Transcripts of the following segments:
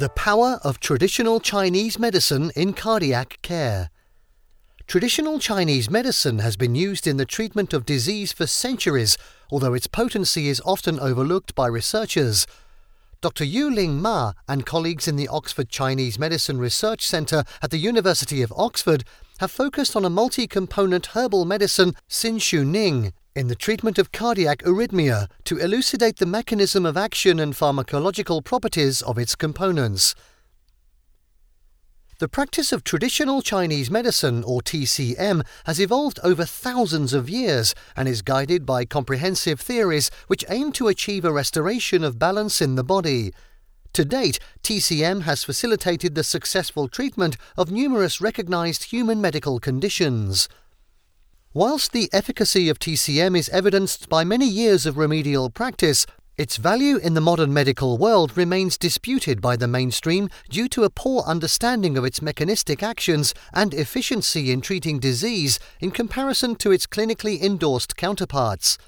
The power of traditional Chinese medicine in cardiac care. Traditional Chinese medicine has been used in the treatment of disease for centuries, although its potency is often overlooked by researchers. Dr. Yu Ling Ma and colleagues in the Oxford Chinese Medicine Research Centre at the University of Oxford have focused on a multi component herbal medicine, Xin Su Ning, in the treatment of cardiac arrhythmia to elucidate the mechanism of action and pharmacological properties of its components. The practice of traditional Chinese medicine, or TCM, has evolved over thousands of years and is guided by comprehensive theories which aim to achieve a restoration of balance in the body. To date, TCM has facilitated the successful treatment of numerous recognized human medical conditions. Whilst the efficacy of TCM is evidenced by many years of remedial practice, its value in the modern medical world remains disputed by the mainstream due to a poor understanding of its mechanistic actions and efficiency in treating disease in comparison to its clinically endorsed counterparts.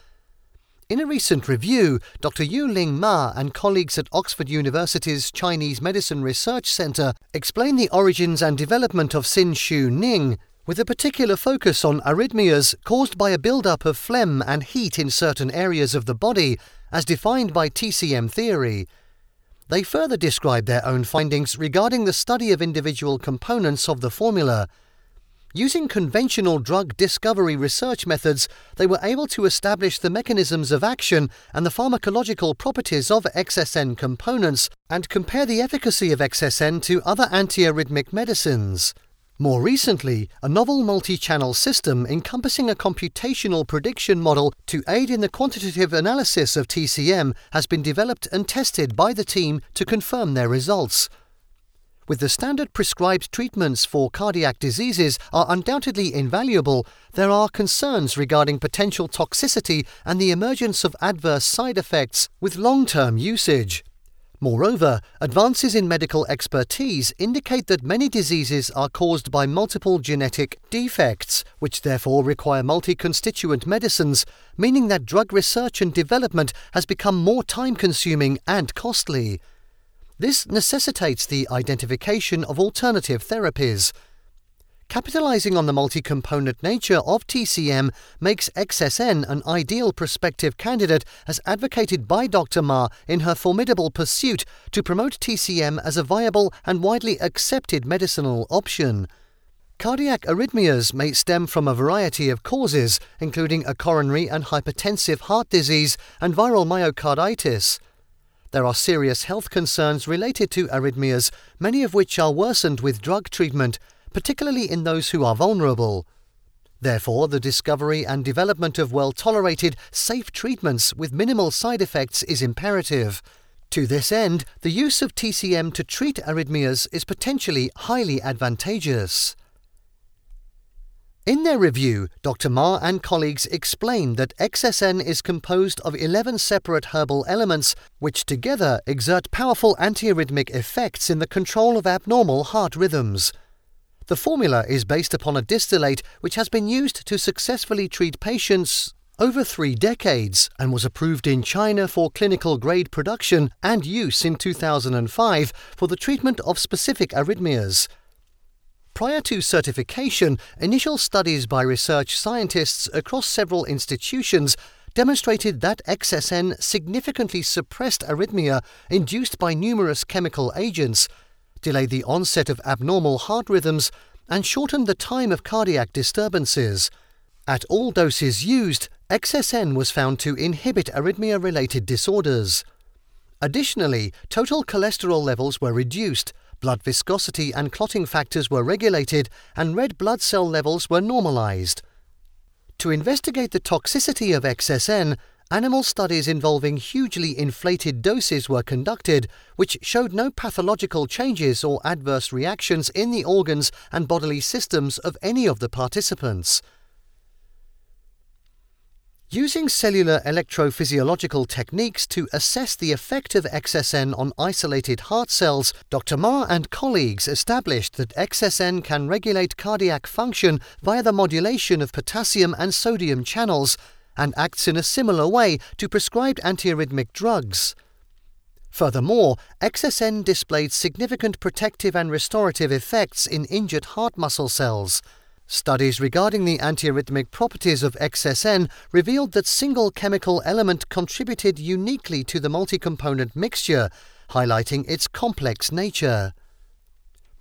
In a recent review, Dr. Yu Ling Ma and colleagues at Oxford University's Chinese Medicine Research Centre explain the origins and development of Xin Su Ning, with a particular focus on arrhythmias caused by a build-up of phlegm and heat in certain areas of the body, as defined by TCM theory. They further describe their own findings regarding the study of individual components of the formula. Using conventional drug discovery research methods, they were able to establish the mechanisms of action and the pharmacological properties of XSN components and compare the efficacy of XSN to other antiarrhythmic medicines. More recently, a novel multi channel system encompassing a computational prediction model to aid in the quantitative analysis of TCM has been developed and tested by the team to confirm their results. With the standard prescribed treatments for cardiac diseases are undoubtedly invaluable, there are concerns regarding potential toxicity and the emergence of adverse side effects with long term usage. Moreover, advances in medical expertise indicate that many diseases are caused by multiple genetic defects, which therefore require multi constituent medicines, meaning that drug research and development has become more time consuming and costly. This necessitates the identification of alternative therapies. Capitalizing on the multi component nature of TCM makes XSN an ideal prospective candidate as advocated by Dr. Ma in her formidable pursuit to promote TCM as a viable and widely accepted medicinal option. Cardiac arrhythmias may stem from a variety of causes, including a coronary and hypertensive heart disease and viral myocarditis. There are serious health concerns related to arrhythmias, many of which are worsened with drug treatment, particularly in those who are vulnerable. Therefore, the discovery and development of well tolerated, safe treatments with minimal side effects is imperative. To this end, the use of TCM to treat arrhythmias is potentially highly advantageous. In their review, Dr. Ma and colleagues explained that XSN is composed of 11 separate herbal elements which together exert powerful antiarrhythmic effects in the control of abnormal heart rhythms. The formula is based upon a distillate which has been used to successfully treat patients over three decades and was approved in China for clinical grade production and use in 2005 for the treatment of specific arrhythmias. Prior to certification, initial studies by research scientists across several institutions demonstrated that XSN significantly suppressed arrhythmia induced by numerous chemical agents delay the onset of abnormal heart rhythms, and shorten the time of cardiac disturbances. At all doses used, XSN was found to inhibit arrhythmia related disorders. Additionally, total cholesterol levels were reduced, blood viscosity and clotting factors were regulated, and red blood cell levels were normalized. To investigate the toxicity of XSN, Animal studies involving hugely inflated doses were conducted, which showed no pathological changes or adverse reactions in the organs and bodily systems of any of the participants. Using cellular electrophysiological techniques to assess the effect of XSN on isolated heart cells, Dr. Ma and colleagues established that XSN can regulate cardiac function via the modulation of potassium and sodium channels and acts in a similar way to prescribed antiarrhythmic drugs. Furthermore, XSN displayed significant protective and restorative effects in injured heart muscle cells. Studies regarding the antiarrhythmic properties of XSN revealed that single chemical element contributed uniquely to the multi-component mixture, highlighting its complex nature.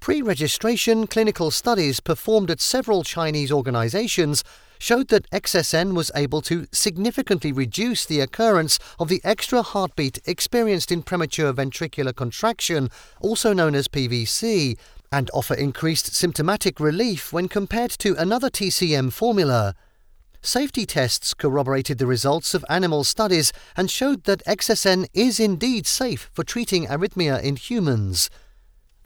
Pre-registration clinical studies performed at several Chinese organizations showed that XSN was able to significantly reduce the occurrence of the extra heartbeat experienced in premature ventricular contraction, also known as PVC, and offer increased symptomatic relief when compared to another TCM formula. Safety tests corroborated the results of animal studies and showed that XSN is indeed safe for treating arrhythmia in humans.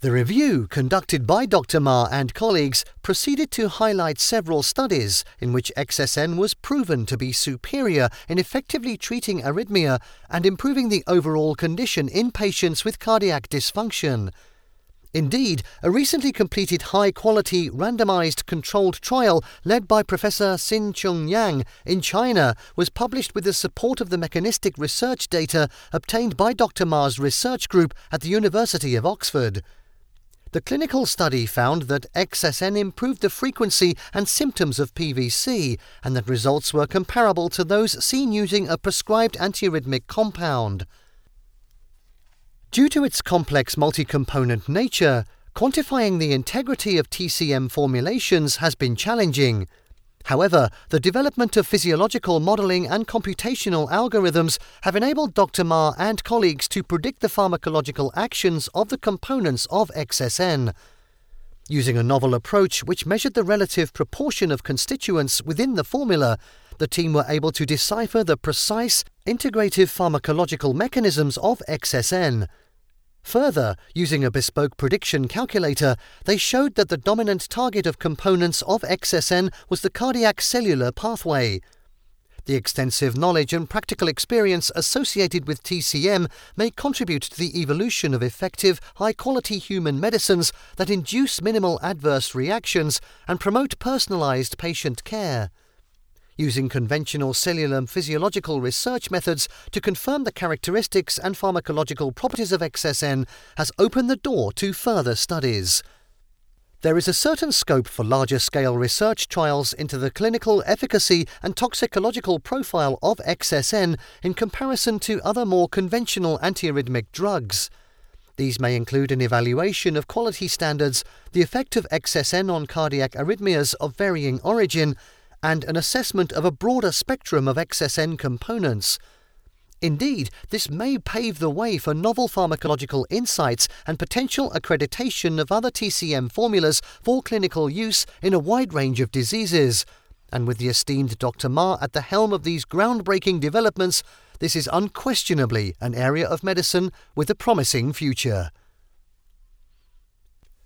The review, conducted by Dr. Ma and colleagues, proceeded to highlight several studies in which XSN was proven to be superior in effectively treating arrhythmia and improving the overall condition in patients with cardiac dysfunction. Indeed, a recently completed high quality randomized controlled trial led by Professor Xin Chun Yang in China was published with the support of the mechanistic research data obtained by Dr. Ma's research group at the University of Oxford. The clinical study found that XSN improved the frequency and symptoms of PVC and that results were comparable to those seen using a prescribed antiarrhythmic compound. Due to its complex multi component nature, quantifying the integrity of TCM formulations has been challenging. However, the development of physiological modeling and computational algorithms have enabled Dr. Ma and colleagues to predict the pharmacological actions of the components of XSN. Using a novel approach which measured the relative proportion of constituents within the formula, the team were able to decipher the precise, integrative pharmacological mechanisms of XSN. Further, using a bespoke prediction calculator, they showed that the dominant target of components of XSN was the cardiac cellular pathway. The extensive knowledge and practical experience associated with TCM may contribute to the evolution of effective, high quality human medicines that induce minimal adverse reactions and promote personalized patient care using conventional cellular physiological research methods to confirm the characteristics and pharmacological properties of XSN has opened the door to further studies. There is a certain scope for larger scale research trials into the clinical efficacy and toxicological profile of XSN in comparison to other more conventional antiarrhythmic drugs. These may include an evaluation of quality standards, the effect of XSN on cardiac arrhythmias of varying origin, and an assessment of a broader spectrum of XSN components. Indeed, this may pave the way for novel pharmacological insights and potential accreditation of other TCM formulas for clinical use in a wide range of diseases. And with the esteemed Dr. Ma at the helm of these groundbreaking developments, this is unquestionably an area of medicine with a promising future.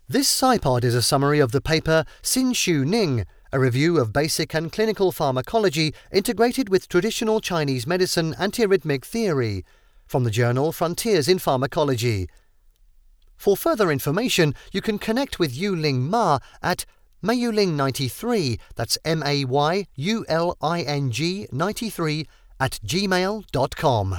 This SciPod is a summary of the paper Xin Su Ning a review of basic and clinical pharmacology integrated with traditional Chinese medicine antiarrhythmic theory from the journal Frontiers in Pharmacology. For further information, you can connect with Yuling Ma at Mayuling93, that's M A Y U L I N G 93, at gmail.com.